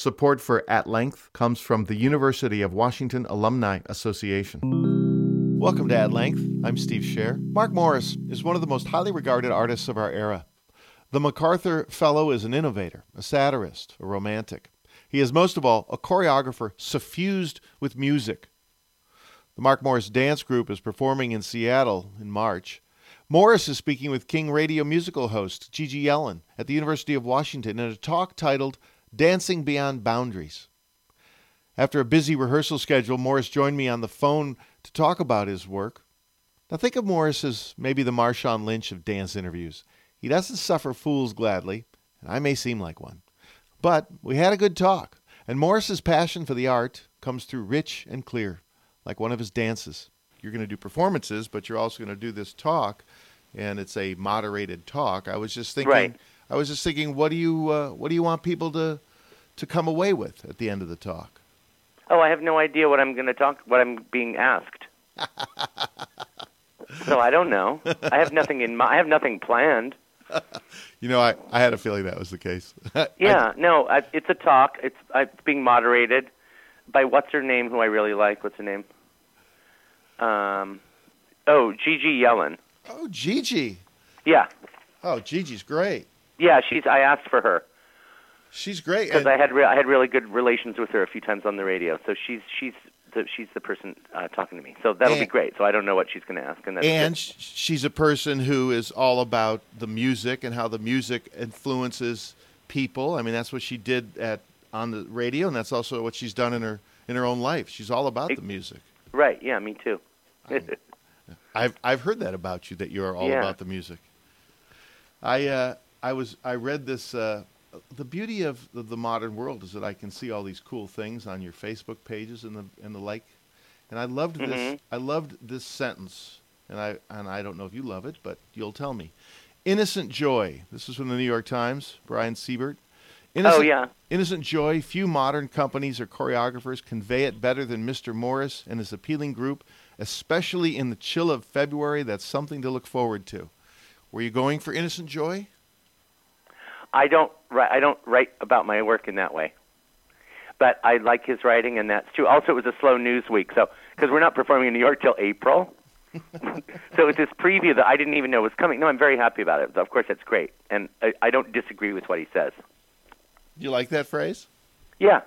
Support for At Length comes from the University of Washington Alumni Association. Welcome to At Length. I'm Steve Scher. Mark Morris is one of the most highly regarded artists of our era. The MacArthur Fellow is an innovator, a satirist, a romantic. He is most of all a choreographer suffused with music. The Mark Morris Dance Group is performing in Seattle in March. Morris is speaking with King Radio musical host Gigi Yellen at the University of Washington in a talk titled Dancing Beyond Boundaries. After a busy rehearsal schedule, Morris joined me on the phone to talk about his work. Now, think of Morris as maybe the Marshawn Lynch of dance interviews. He doesn't suffer fools gladly, and I may seem like one. But we had a good talk, and Morris's passion for the art comes through rich and clear, like one of his dances. You're going to do performances, but you're also going to do this talk, and it's a moderated talk. I was just thinking Right. I was just thinking, what do you uh, what do you want people to to come away with at the end of the talk? Oh, I have no idea what I'm going to talk, what I'm being asked. so I don't know. I have nothing in my, I have nothing planned. You know, I, I had a feeling that was the case. Yeah, no, I, it's a talk. It's, uh, it's being moderated by what's her name, who I really like. What's her name? Um, oh, Gigi Yellen. oh, Gigi. Yeah, Oh, Gigi's great. Yeah. She's. I asked for her She's great. because I had re- I had really good relations with her a few times on the radio. So she's she's the, she's the person uh, talking to me. So that'll be great. So I don't know what she's going to ask, and that's and she's a person who is all about the music and how the music influences people. I mean, that's what she did at on the radio, and that's also what she's done in her in her own life. She's all about the music. right. Yeah, me too. I've I've heard that about you that you're all Yeah. about the music. I uh, I was I read this. Uh, the beauty of the, the modern world is that I can see all these cool things on your Facebook pages and the and the like. And I loved this. Mhm. I loved this sentence, and I and I don't know if you love it, but you'll tell me. Innocent joy. This is from the New York Times. Brian Seibert. Innocent, oh yeah. Innocent Joy, few modern companies or choreographers convey it better than Mr. Morris and his appealing group, especially in the chill of February. That's something to look forward to. Were you going for Innocent Joy? I don't write. I don't write about my work in that way. But I like his writing, and that's true. Also, it was a slow news week, so because we're not performing in New York till April, so it's this preview that I didn't even know was coming. No, I'm very happy about it. Of course, that's great, and I, I don't disagree with what he says. Do you like that phrase? Yeah.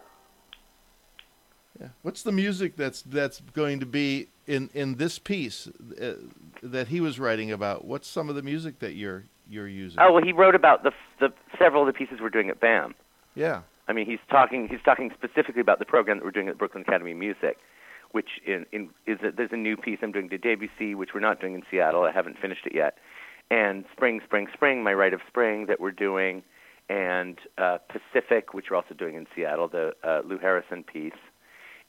Yeah. What's the music that's that's going to be in in this piece uh, that he was writing about? What's some of the music that you're you're using? Oh well, he wrote about the the several of the pieces we're doing at BAM. yeah. I mean, he's talking he's talking specifically about the program that we're doing at Brooklyn Academy of Music, which in, in is a, there's a new piece I'm doing to Debussy, which we're not doing in Seattle. I haven't finished it yet, and Spring, Spring, Spring, My Rite of Spring that we're doing, and uh, Pacific, which we're also doing in Seattle, the uh, Lou Harrison piece.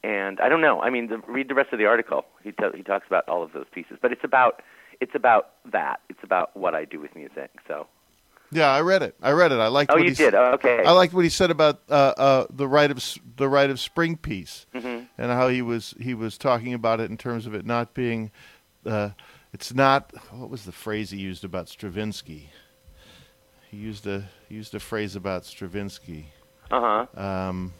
And I don't know. I mean, the, read the rest of the article. He t- he talks about all of those pieces, but it's about it's about that. It's about what I do with music. So. Yeah, I read it. I read it. I liked. Oh, what you he did. Oh, okay. I liked what he said about uh, uh, the Rite of the Rite of Spring piece, Mhm. and how he was he was talking about it in terms of it not being. Uh, it's not. What was the phrase he used about Stravinsky? He used a he used a phrase about Stravinsky. Uh huh. Um,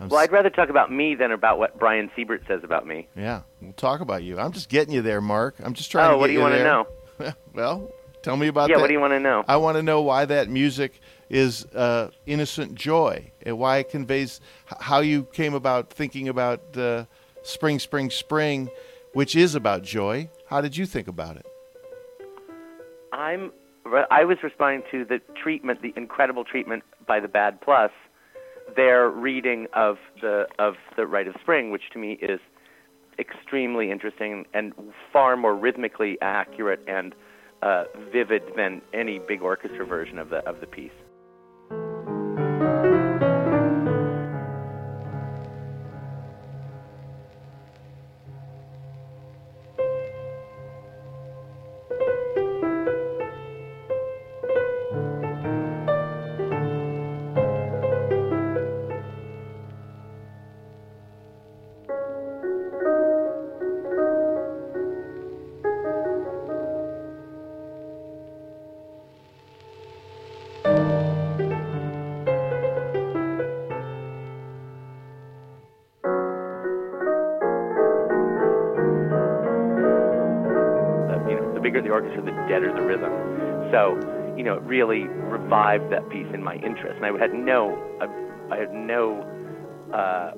I'm Well, I'd rather talk about me than about what Brian Seibert says about me. yeah, we'll talk about you. I'm just getting you there, Mark. I'm just trying. Oh, to what do you want to know? well, tell me about Yeah, that. what do you want to know? I want to know why that music is uh, innocent joy and why it conveys how you came about thinking about uh, spring, spring, spring, which is about joy. How did you think about it? I'm. I was responding to the treatment, the incredible treatment by the Bad Plus, their reading of the of the Rite of Spring, which to me is extremely interesting and far more rhythmically accurate and uh, vivid than any big orchestra version of the of the piece. Bigger the orchestra, the deader the rhythm. So, you know, it really revived that piece in my interest. And I had no, I, I had no, uh,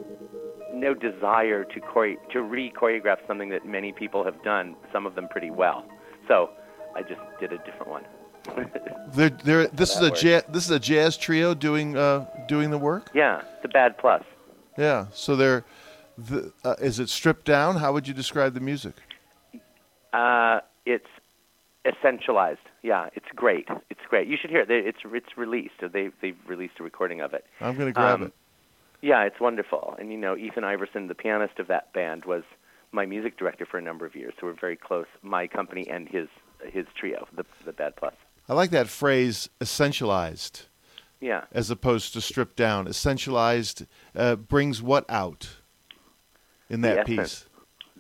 no desire to chore- to re-choreograph something that many people have done, some of them pretty well. So, I just did a different one. They're, they're, this is a jazz, this is a jazz trio doing uh, doing the work. yeah, the bad plus. Yeah. So they're, the, uh, is it stripped down? How would you describe the music? Uh, it's essentialized. Yeah, it's great. It's great. You should hear it. They- It's it's released. They they've released a recording of it. I'm going to grab Um, it. Yeah, it's wonderful. And you know, Ethan Iverson, the pianist of that band, was my music director for a number of years. So we're very close. My company and his his trio, the the Bad Plus. I like that phrase, essentialized, Yeah. as opposed to stripped down. Essentialized uh, brings what out in that The piece?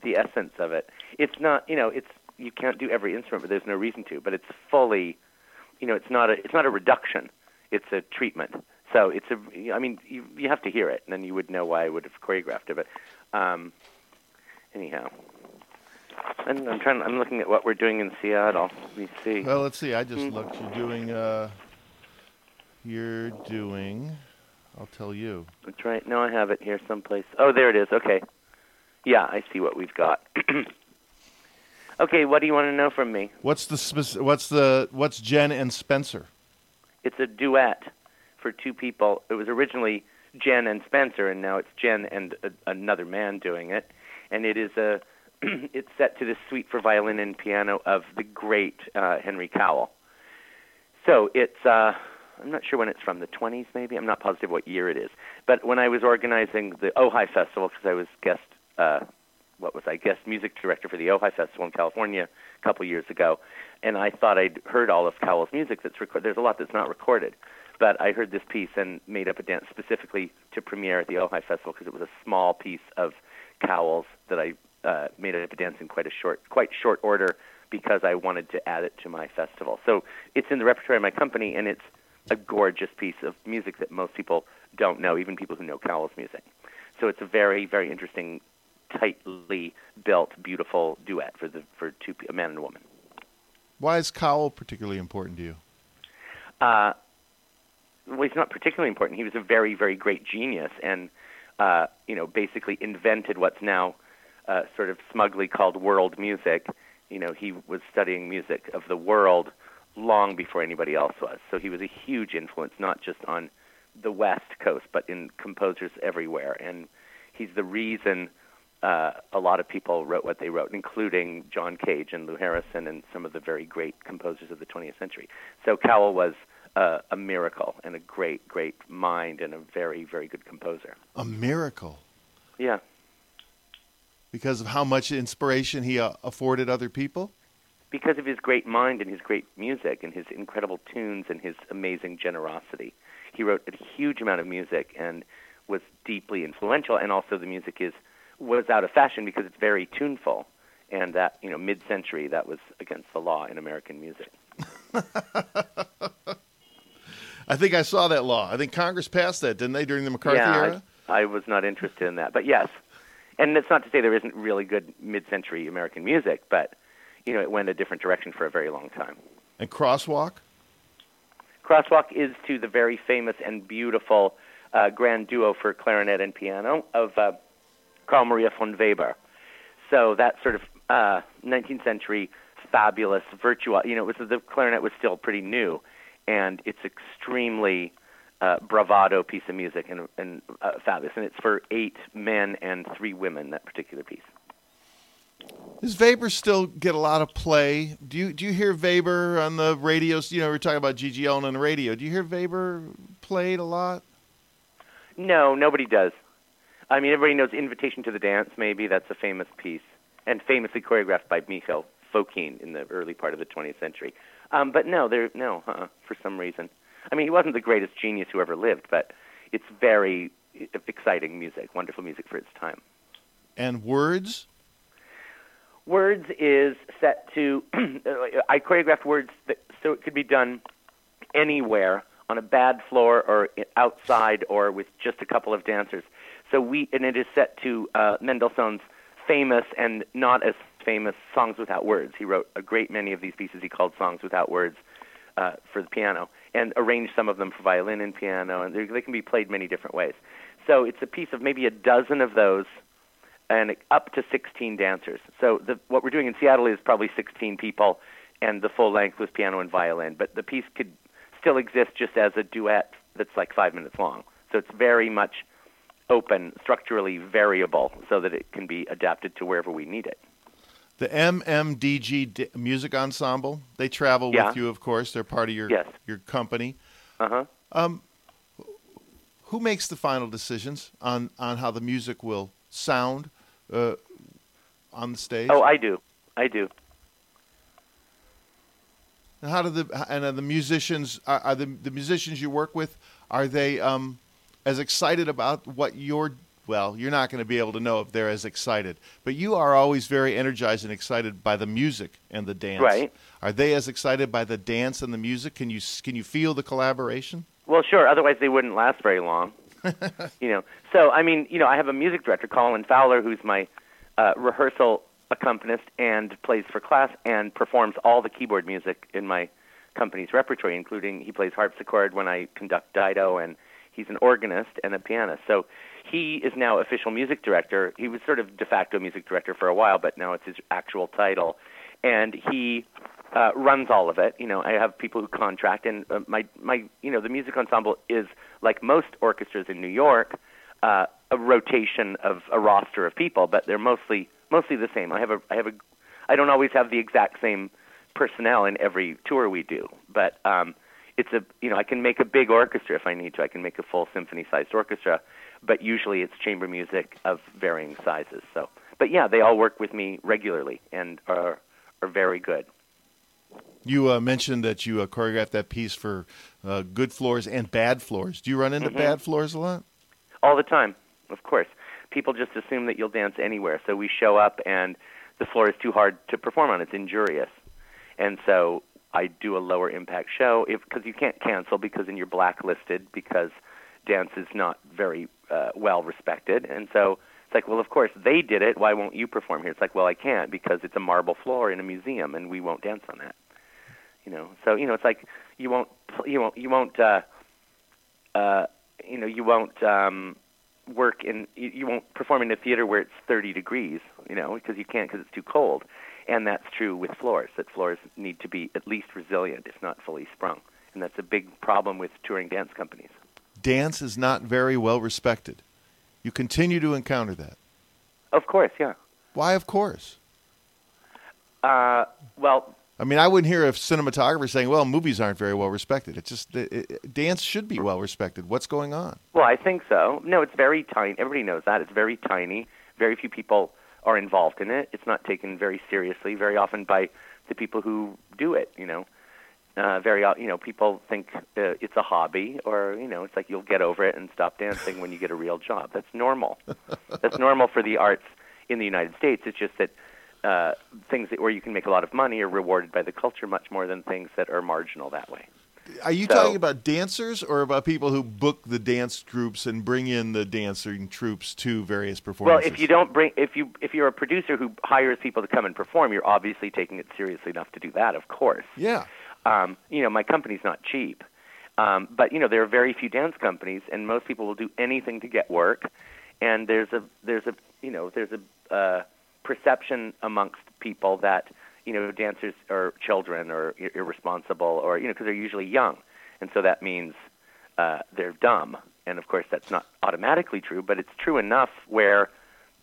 The essence of it. It's not. You know, it's you can't do every instrument, but there's no reason to. But it's fully. You know, it's not a it's not a reduction. It's a treatment. So it's a. I mean, you you have to hear it, and then you would know why I would have choreographed it. But um, anyhow, I'm, I'm trying. I'm looking at what we're doing in Seattle. Let me see. Well, let's see. I just Mm. looked. You're doing. Uh, you're doing. I'll tell you. That's right. No, I have it here someplace. Oh, there it is. Okay. Yeah, I see what we've got. okay, what do you want to know from me? What's the spec- What's the What's Jen and Spencer? It's a duet for two people. It was originally Jen and Spencer, and now it's Jen and a, another man doing it. And it is a it's set to the suite for violin and piano of the great uh, Henry Cowell. So it's uh, I'm not sure when it's from the 20s, maybe. I'm not positive what year it is. But when I was organizing the Ojai Festival, because I was guest uh, what was I guest music director for the Ojai Festival in California a couple years ago, and I thought I'd heard all of Cowell's music that's recorded. There's a lot that's not recorded, but I heard this piece and made up a dance specifically to premiere at the Ojai Festival because it was a small piece of Cowell's that I uh, made up a dance in quite a short, quite short order because I wanted to add it to my festival. So it's in the repertoire of my company, and it's a gorgeous piece of music that most people don't know, even people who know Cowell's music. So it's a very, very interesting, tightly built, beautiful duet for the for two a man and a woman. Why is Cowell particularly important to you? Uh, well, he's not particularly important. He was a very, very great genius, and uh, you know, basically invented what's now uh, sort of smugly called world music. You know, he was studying music of the world long before anybody else was. So he was a huge influence, not just on the West Coast, but in composers everywhere. And he's the reason uh, a lot of people wrote what they wrote, including John Cage and Lou Harrison and some of the very great composers of the 20th century. So Cowell was uh, a miracle and a great, great mind and a very, very good composer. A miracle Yeah. because of how much inspiration he uh, afforded other people. because of his great mind and his great music and his incredible tunes and his amazing generosity. He wrote a huge amount of music and was deeply influential and also the music is was out of fashion because it's very tuneful and that, you know, mid-century that was against the law in American music. I think I saw that law. I think Congress passed that, didn't they, during the McCarthy yeah, era? I, I was not interested in that. But yes. And that's not to say there isn't really good mid-century American music, but you know, it went a different direction for a very long time. And Crosswalk. Crosswalk is to the very famous and beautiful uh, grand duo for clarinet and piano of uh, Carl Maria von Weber. So that sort of uh, 19th century fabulous virtuoso. You know, it was the clarinet was still pretty new, and it's extremely uh, bravado piece of music and, and uh, fabulous. And it's for eight men and three women. That particular piece. Does Weber still get a lot of play? Do you do you hear Weber on the radio? You know, we're talking about Gigi on the radio. Do you hear Weber played a lot? No, nobody does. I mean, everybody knows "Invitation to the Dance." Maybe that's a famous piece, and famously choreographed by Mikhail Fokine in the early part of the 20th century. Um, but no, there, no, uh-uh, for some reason. I mean, he wasn't the greatest genius who ever lived, but it's very exciting music, wonderful music for its time. And words? Words is set to. I choreographed words that, so it could be done anywhere on a bad floor or outside or with just a couple of dancers. So we and it is set to uh, Mendelssohn's famous and not as famous songs without words. He wrote a great many of these pieces he called songs without words uh, for the piano, and arranged some of them for violin and piano, and they can be played many different ways. So it's a piece of maybe a dozen of those, and up to 16 dancers. So the, what we're doing in Seattle is probably 16 people, and the full length with piano and violin. But the piece could still exists just as a duet that's like five minutes long. So it's very much open, structurally variable, so that it can be adapted to wherever we need it. The MMDG D- Music Ensemble, they travel Yeah. with you, of course. They're part of your Yes. your company. Uh huh. Um, who makes the final decisions on, on how the music will sound uh, on the stage? Oh, I do. I do. And how do the and are the musicians are, are the the musicians you work with are they um, as excited about what you're well you're not going to be able to know if they're as excited but you are always very energized and excited by the music and the dance Right. are they as excited by the dance and the music can you can you feel the collaboration Well, sure. Otherwise, they wouldn't last very long. you know. So, I mean, you know, I have a music director, Colin Fowler, who's my uh, rehearsal accompanist and plays for class and performs all the keyboard music in my company's repertoire, including he plays harpsichord when I conduct Dido, and he's an organist and a pianist. So he is now official music director. He was sort of de facto music director for a while, but now it's his actual title. And he uh, runs all of it. You know, I have people who contract, and uh, my my you know the music ensemble is like most orchestras in New York, uh, a rotation of a roster of people, but they're mostly mostly the same. I have a I have a I don't always have the exact same personnel in every tour we do, but um, it's a you know I can make a big orchestra if I need to. I can make a full symphony-sized orchestra, but usually it's chamber music of varying sizes. So, but yeah, they all work with me regularly and are are very good. you uh, mentioned that you uh, choreographed that piece for uh, good floors and bad floors do you run into Mhm. bad floors a lot All the time, of course. People just assume that you'll dance anywhere. So we show up and the floor is too hard to perform on. It's injurious. And so I do a lower impact show because you can't cancel because then you're blacklisted because dance is not very uh, well respected. And so it's like, well, of course they did it. Why won't you perform here? It's like, well, I can't because it's a marble floor in a museum and we won't dance on that. You know, so you know, it's like you won't, you won't, you won't, uh, uh, you know, you won't um, work in, you, you won't perform in a theater where it's 30 degrees, you know, because you can't because it's too cold. And that's true with floors. That floors need to be at least resilient, if not fully sprung. And that's a big problem with touring dance companies. dance is not very well respected you continue to encounter that Of course, yeah. why of course Uh, well, I mean, I wouldn't hear a cinematographer saying, "Well, movies aren't very well respected." It's just it, it, dance should be well respected. What's going on? Well, I think so. No, it's very tiny. Everybody knows that. It's very tiny. Very few people are involved in it. It's not taken very seriously very often by the people who do it, you know. Uh, very, o- you know, people think uh, it's a hobby or, you know, it's like you'll get over it and stop dancing when you get a real job. That's normal. That's normal for the arts in the United States. It's just that uh, things that, where you can make a lot of money are rewarded by the culture much more than things that are marginal that way. Are you So- talking about dancers or about people who book the dance groups and bring in the dancing troops to various performances? Well, if you don't bring, if you if you're a producer who hires people to come and perform, you're obviously taking it seriously enough to do that. Of course, yeah, um, you know my company's not cheap, um, but you know there are very few dance companies, and most people will do anything to get work. And there's a there's a you know there's a uh, perception amongst people that you know dancers are children or irresponsible or you know because they're usually young, and so that means uh, they're dumb. And of course, that's not automatically true, but it's true enough where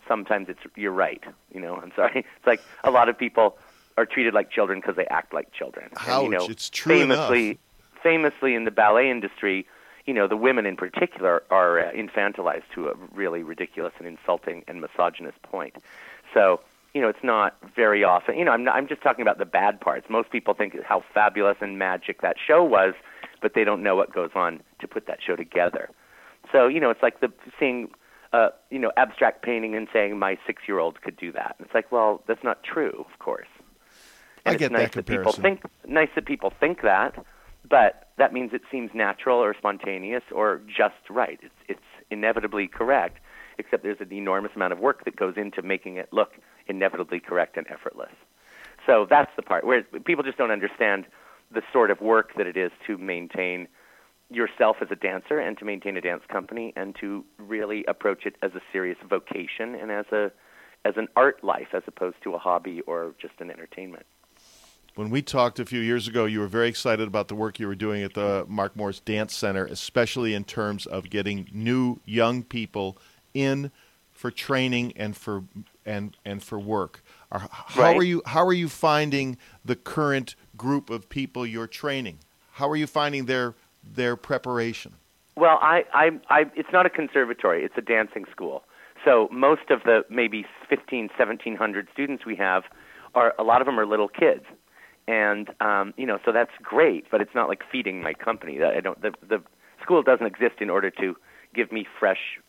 sometimes it's you're right. You know, I'm sorry. It's like a lot of people are treated like children because they act like children. and, you know, it's true famously, famously in the ballet industry, you know, the women in particular are uh, infantilized to a really ridiculous and insulting and misogynist point. So, you know, it's not very often. You know, I'm not, I'm just talking about the bad parts. Most people think how fabulous and magic that show was, but they don't know what goes on to put that show together. So, you know, it's like the seeing uh, you know, abstract painting and saying my six-year-old could do that. It's like, well, that's not true, of course. I And get it's that nice that people think nice that people think that, but that means it seems natural or spontaneous or just right. It's it's inevitably correct, except there's an enormous amount of work that goes into making it look inevitably correct and effortless. So that's the part where people just don't understand the sort of work that it is to maintain yourself as a dancer and to maintain a dance company and to really approach it as a serious vocation and as a as an art life as opposed to a hobby or just an entertainment. When we talked a few years ago, you were very excited about the work you were doing at the Mark Morris Dance Center, especially in terms of getting new young people in for training and for and and for work. How right. are you how are you finding the current group of people you're training? How are you finding their their preparation? Well, I, I, I, it's not a conservatory; it's a dancing school. So most of the maybe 15, 1700 students we have are a lot of them are little kids, and um, you know, so that's great. But it's not like feeding my company. I don't. The, the school doesn't exist in order to give me fresh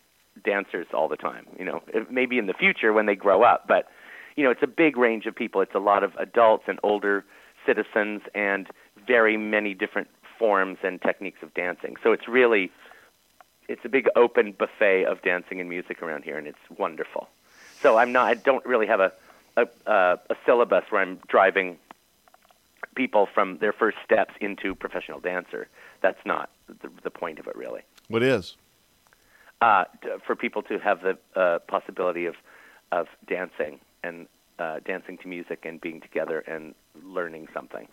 dancers all the time. You know, maybe in the future when they grow up, but you know, it's a big range of people. It's a lot of adults and older citizens and very many different forms and techniques of dancing. So it's really it's a big open buffet of dancing and music around here, and it's wonderful. So I'm not I don't really have a a, a syllabus where I'm driving people from their first steps into professional dancer. That's not the, the point of it, really. What is? Uh, for people to have the uh, possibility of of dancing and uh, dancing to music and being together and learning something.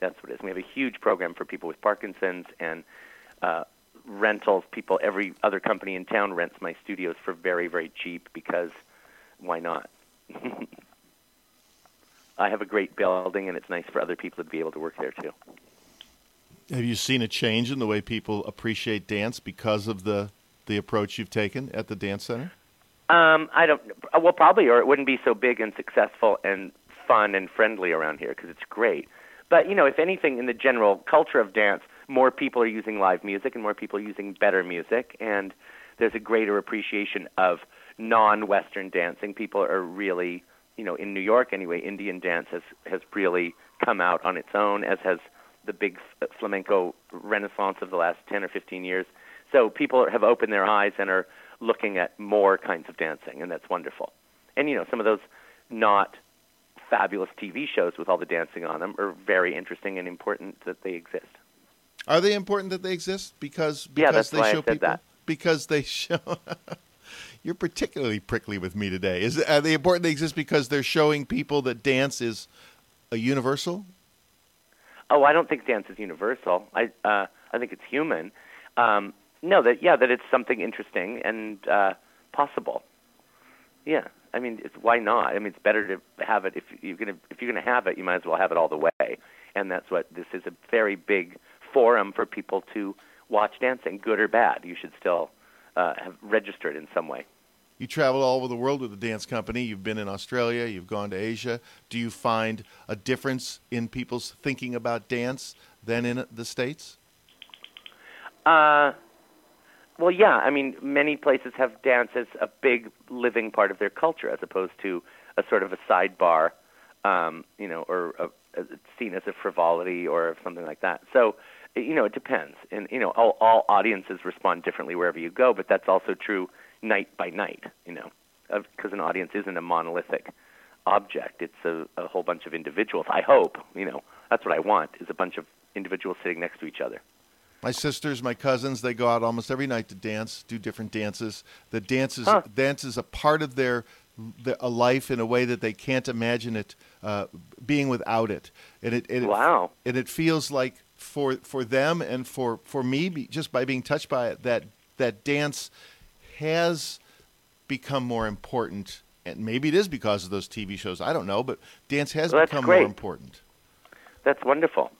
That's what it is. We have a huge program for people with Parkinson's and uh, rentals. People, every other company in town rents my studios for very, very cheap because why not? I have a great building, and it's nice for other people to be able to work there too. Have you seen a change in the way people appreciate dance because of the the approach you've taken at the dance center? Um, I don't. Well, probably, or it wouldn't be so big and successful and fun and friendly around here because it's great. But you know, if anything, in the general culture of dance, more people are using live music and more people are using better music, and there's a greater appreciation of non-Western dancing. People are really, you know, in New York anyway, Indian dance has has really come out on its own, as has the big flamenco renaissance of the last 10 or 15 years. So people have opened their eyes and are looking at more kinds of dancing, and that's wonderful. And you know, some of those not fabulous TV shows with all the dancing on them are very interesting and important that they exist. Are they important that they exist because because yeah, that's they why show I said people that. because they show You're particularly prickly with me today. Is are they important they exist because they're showing people that dance is a universal? Oh, I don't think dance is universal. I uh, I think it's human. Um, no, that yeah, that it's something interesting and uh, possible. Yeah, I mean, it's, why not? I mean, it's better to have it if you're gonna if you're gonna have it, you might as well have it all the way. And that's what this is a very big forum for people to watch dancing, good or bad. You should still uh, have registered in some way. You travel all over the world with a dance company. You've been in Australia. You've gone to Asia. Do you find a difference in people's thinking about dance than in the states? Uh, well, yeah. I mean, many places have dance as a big living part of their culture, as opposed to a sort of a sidebar, um, you know, or a, a, seen as a frivolity or something like that. So, you know, it depends, and you know, all, all audiences respond differently wherever you go. But that's also true night by night, you know, because an audience isn't a monolithic object. It's a, a whole bunch of individuals. I hope, you know, that's what I want is a bunch of individuals sitting next to each other. My sisters, my cousins, they go out almost every night to dance, do different dances. The dance is Huh. dance is a part of their, their a life in a way that they can't imagine it uh, being without it. And it, and it Wow. and it feels like for for them and for for me, just by being touched by it, that that dance has become more important. And maybe it is because of those TV shows. I don't know, but dance has Well, become great. more important. That's wonderful.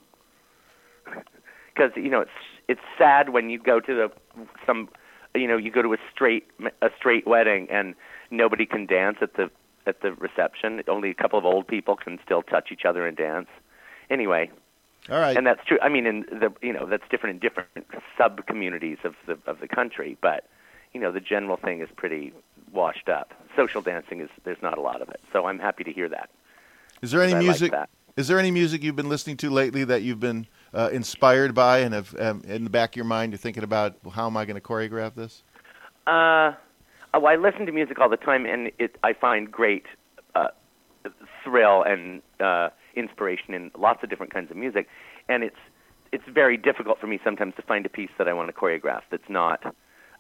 Because you know it's it's sad when you go to the some you know you go to a straight a straight wedding and nobody can dance at the at the reception. Only a couple of old people can still touch each other and dance. Anyway, All right. and that's true. I mean, in the you know that's different in different sub communities of the of the country, but you know the general thing is pretty washed up. Social dancing is there's not a lot of it, so I'm happy to hear that. Is there any like music? that. Is there any music you've been listening to lately that you've been uh, inspired by, and have um, in the back of your mind you're thinking about well, how am I going to choreograph this? Uh, oh, I listen to music all the time, and it I find great uh, thrill and uh, inspiration in lots of different kinds of music, and it's it's very difficult for me sometimes to find a piece that I want to choreograph that's not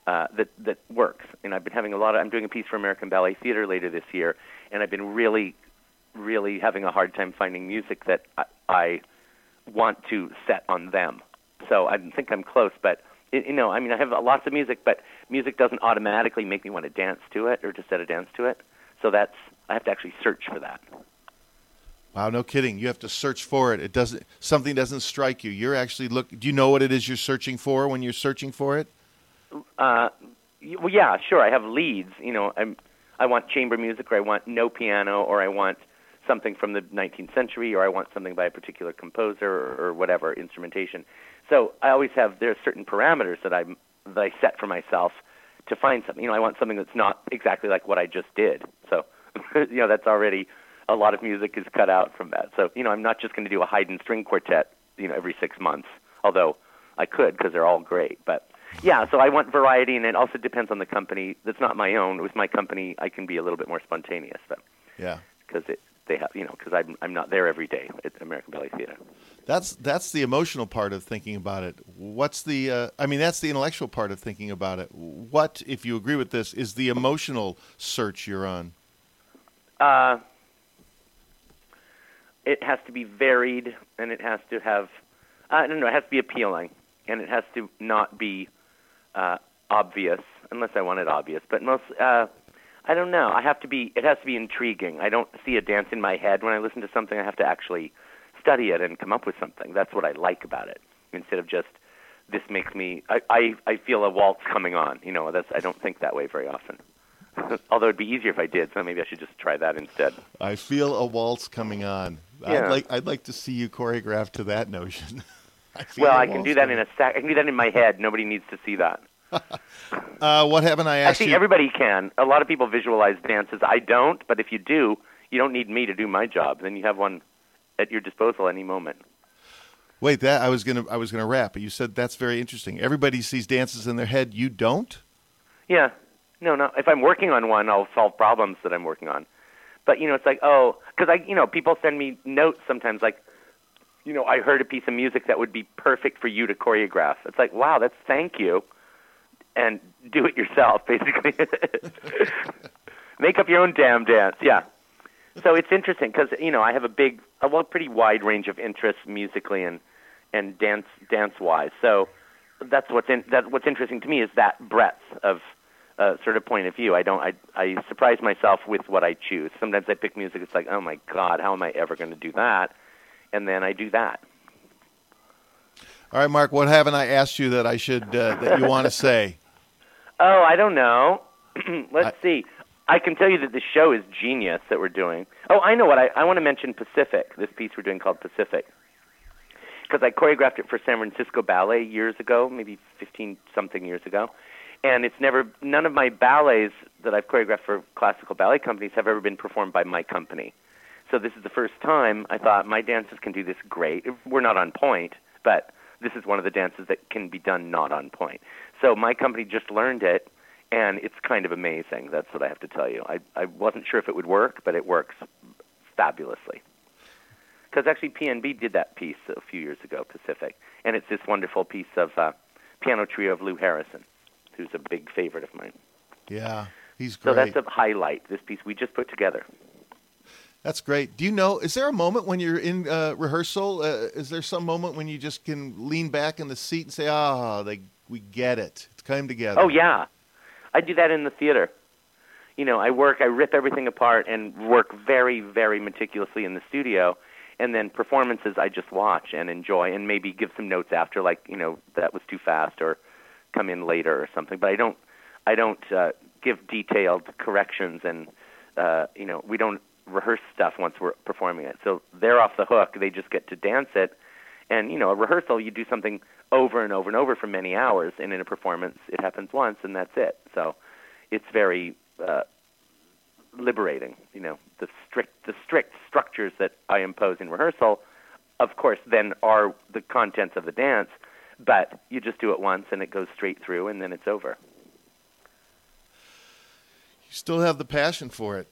uh, that that works. And I've been having a lot of. I'm doing a piece for American Ballet Theater later this year, and I've been really, really having a hard time finding music that I, I want to set on them. So I think I'm close, but you know, I mean, I have lots of music, but music doesn't automatically make me want to dance to it or to set a dance to it. So that's I have to actually search for that. Wow, no kidding. You have to search for it. It doesn't something doesn't strike you. You're actually look. Do you know what it is you're searching for when you're searching for it? Uh, well, yeah, sure. I have leads. You know, I'm I want chamber music, or I want no piano, or I want something from the 19th century, or I want something by a particular composer, or, or whatever instrumentation. So I always have there are certain parameters that I that I set for myself to find something. You know, I want something that's not exactly like what I just did. So, you know, that's already a lot of music is cut out from that. So, you know, I'm not just going to do a Haydn string quartet, you know, every six months. Although I could because they're all great. But yeah, so I want variety, and it also depends on the company. That's not my own. With my company, I can be a little bit more spontaneous. But yeah, because it they have you know because I'm I'm not there every day at American Ballet Theater. That's that's the emotional part of thinking about it. What's the? Uh, I mean, that's the intellectual part of thinking about it. What, if you agree with this, is the emotional search you're on? Uh, it has to be varied, and it has to have. I don't know. It has to be appealing, and it has to not be uh, obvious, unless I want it obvious. But most, uh, I don't know. I have to be. It has to be intriguing. I don't see a dance in my head when I listen to something. I have to actually study it and come up with something. That's what I like about it, instead of just this makes me. I I, I feel a waltz coming on. You know, that's I don't think that way very often. Although it'd be easier if I did, so maybe I should just try that instead. I feel a waltz coming on. Yeah. I'd like I'd like to see you choreograph to that notion. I well, I can do that in a sec. I can do that in my head. Nobody needs to see that. Uh, what haven't I asked I think you? everybody can. A lot of people visualize dances. I don't, but if you do, you don't need me to do my job. Then you have one at your disposal any moment. Wait, that I was gonna I was gonna wrap, but you said that's very interesting. Everybody sees dances in their head. You don't? Yeah. No, no. If I'm working on one, I'll solve problems that I'm working on. But you know, it's like oh, because I you know people send me notes sometimes like, you know, I heard a piece of music that would be perfect for you to choreograph. It's like wow, that's thank you, and do it yourself basically. Make up your own damn dance. Yeah so it's interesting because you know I have a big, a well, pretty wide range of interests musically and and dance dance wise. So that's what's in that what's interesting to me is that breadth of uh, sort of point of view. I don't I I surprise myself with what I choose. Sometimes I pick music. It's like oh my god, how am I ever going to do that? And then I do that. All right, Mark. What haven't I asked you that I should uh, that you want to say? Oh, I don't know. Let's I, see. I can tell you that the show is genius that we're doing. Oh, I know what I, I want to mention Pacific. This piece we're doing called Pacific, because I choreographed it for San Francisco Ballet years ago, maybe fifteen something years ago, and it's never none of my ballets that I've choreographed for classical ballet companies have ever been performed by my company. So this is the first time I thought my dancers can do this great. We're not on point, but this is one of the dances that can be done not on point. So my company just learned it and it's kind of amazing. That's what I have to tell you. I I wasn't sure if it would work, but it works fabulously. Because actually, PNB did that piece a few years ago, Pacific, and it's this wonderful piece of uh, piano trio of Lou Harrison, who's a big favorite of mine. Yeah, he's great. So that's a highlight. This piece we just put together. That's great. Do you know? Is there a moment when you're in uh, rehearsal? Uh, is there some moment when you just can lean back in the seat and say, "Ah, oh, they, we get it. It's come together." Oh yeah, I do that in the theater. You know, I work, I rip everything apart and work very, very meticulously in the studio. And then performances I just watch and enjoy and maybe give some notes after, like, you know, that was too fast or come in later or something. But I don't, I don't uh, give detailed corrections and, uh, you know, we don't rehearse stuff once we're performing it. So they're off the hook. They just get to dance it. And, you know, a rehearsal, you do something over and over and over for many hours, and in a performance, it happens once, and that's it. So it's very uh, liberating. You know, the strict the strict structures that I impose in rehearsal, of course, then are the contents of the dance. But you just do it once, and it goes straight through, and then it's over. You still have the passion for it.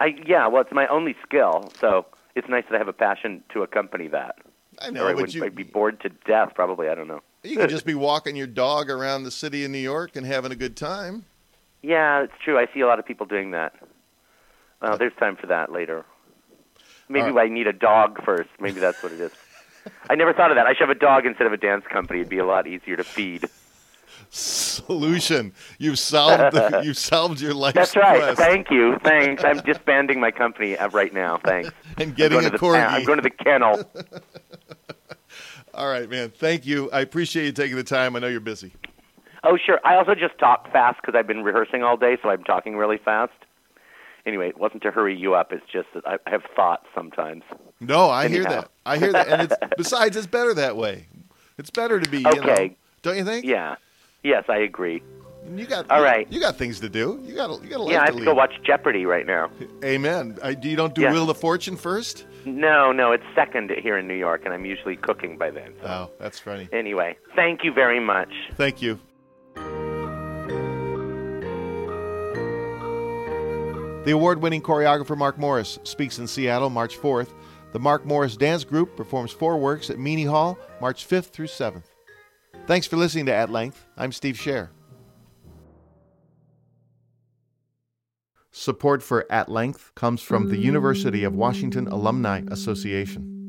I yeah, well, it's my only skill, so it's nice that I have a passion to accompany that. I know, or I would you, I'd be bored to death, probably. I don't know. you could just be walking your dog around the city of New York and having a good time. Yeah, it's true. I see a lot of people doing that. Well, there's time for that later. Maybe right. I need a dog first. Maybe that's what it is. I never thought of that. I should have a dog instead of a dance company. It'd be a lot easier to feed. Solution. You've solved the, you've solved your life. That's right. quest. Thank you. Thanks. I'm disbanding my company right now. Thanks. And I'm getting going a to the corgi. I'm going to the kennel. All right, man. Thank you. I appreciate you taking the time. I know you're busy. Oh, sure. I also just talk fast because I've been rehearsing all day, so I'm talking really fast. Anyway, it wasn't to hurry you up. It's just that I have thoughts sometimes. No, I hear that. I hear that. And it's besides, it's better that way. It's better to be. You know, Okay. don't you think? Yeah. Yes, I agree. You got. All you- right. You got things to do. You got. You got a life yeah, I to have to lead. go watch Jeopardy right now. Amen. I, you don't do Yeah. Wheel of Fortune first? No, no, it's second here in New York, and I'm usually cooking by then. So. Oh, that's funny. Anyway, thank you very much. Thank you. The award winning choreographer Mark Morris speaks in Seattle March 4th. The Mark Morris Dance Group performs four works at Meany Hall March 5th through 7th. Thanks for listening to At Length. I'm Steve Scher. Support for At Length comes from the University of Washington Alumni Association.